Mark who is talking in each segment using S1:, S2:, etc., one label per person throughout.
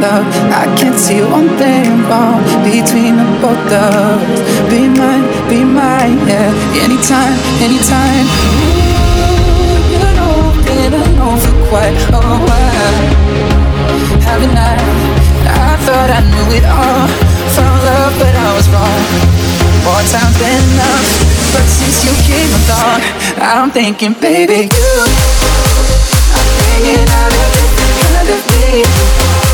S1: love. I can't see one thing wrong between the both of us. Be mine, be mine, yeah. Anytime, anytime. Ooh, you know, been alone for quite a while. Haven't I? I thought I knew it all. Found love, but I was wrong. More times than enough. But since you came along, I'm thinking, baby, you are bringing out a different kind of me.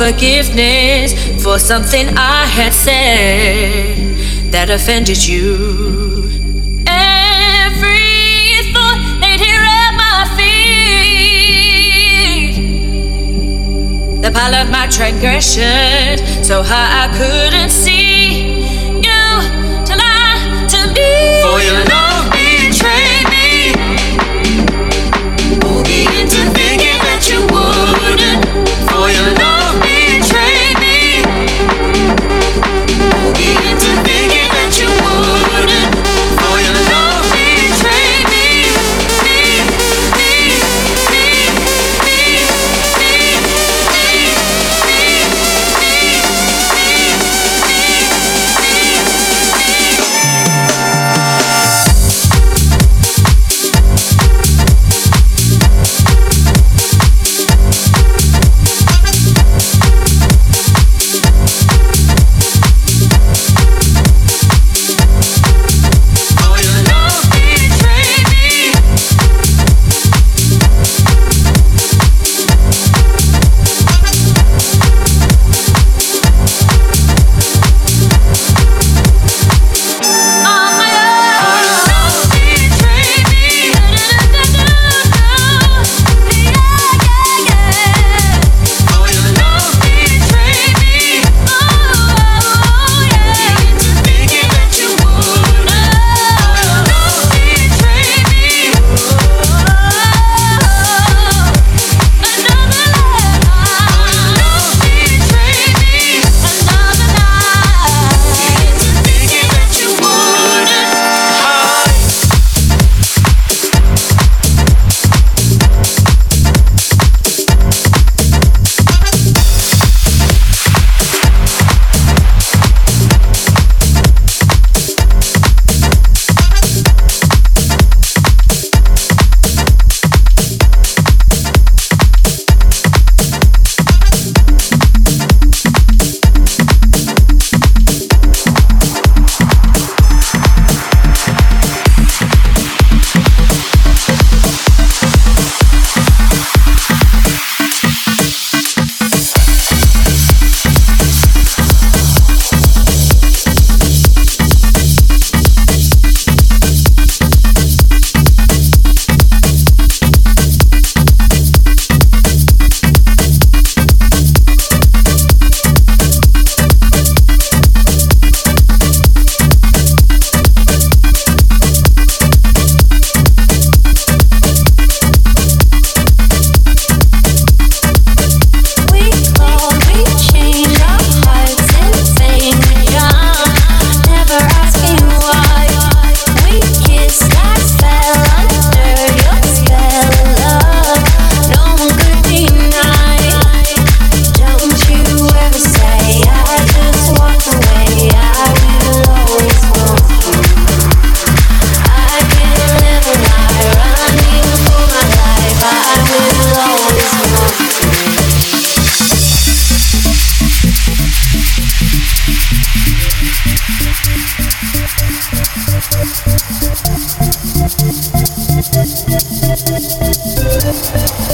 S2: forgiveness for something I had said that offended you. Every thought laid here at my feet, the pile of my transgressions, so high I couldn't.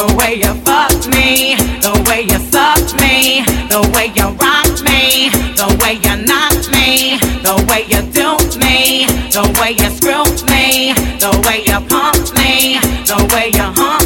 S2: The way you fuck me, the way you suck me,
S3: the
S4: way you rock me, the way you knock me, the way you do me, the way you screw me, the way you pump me, the way you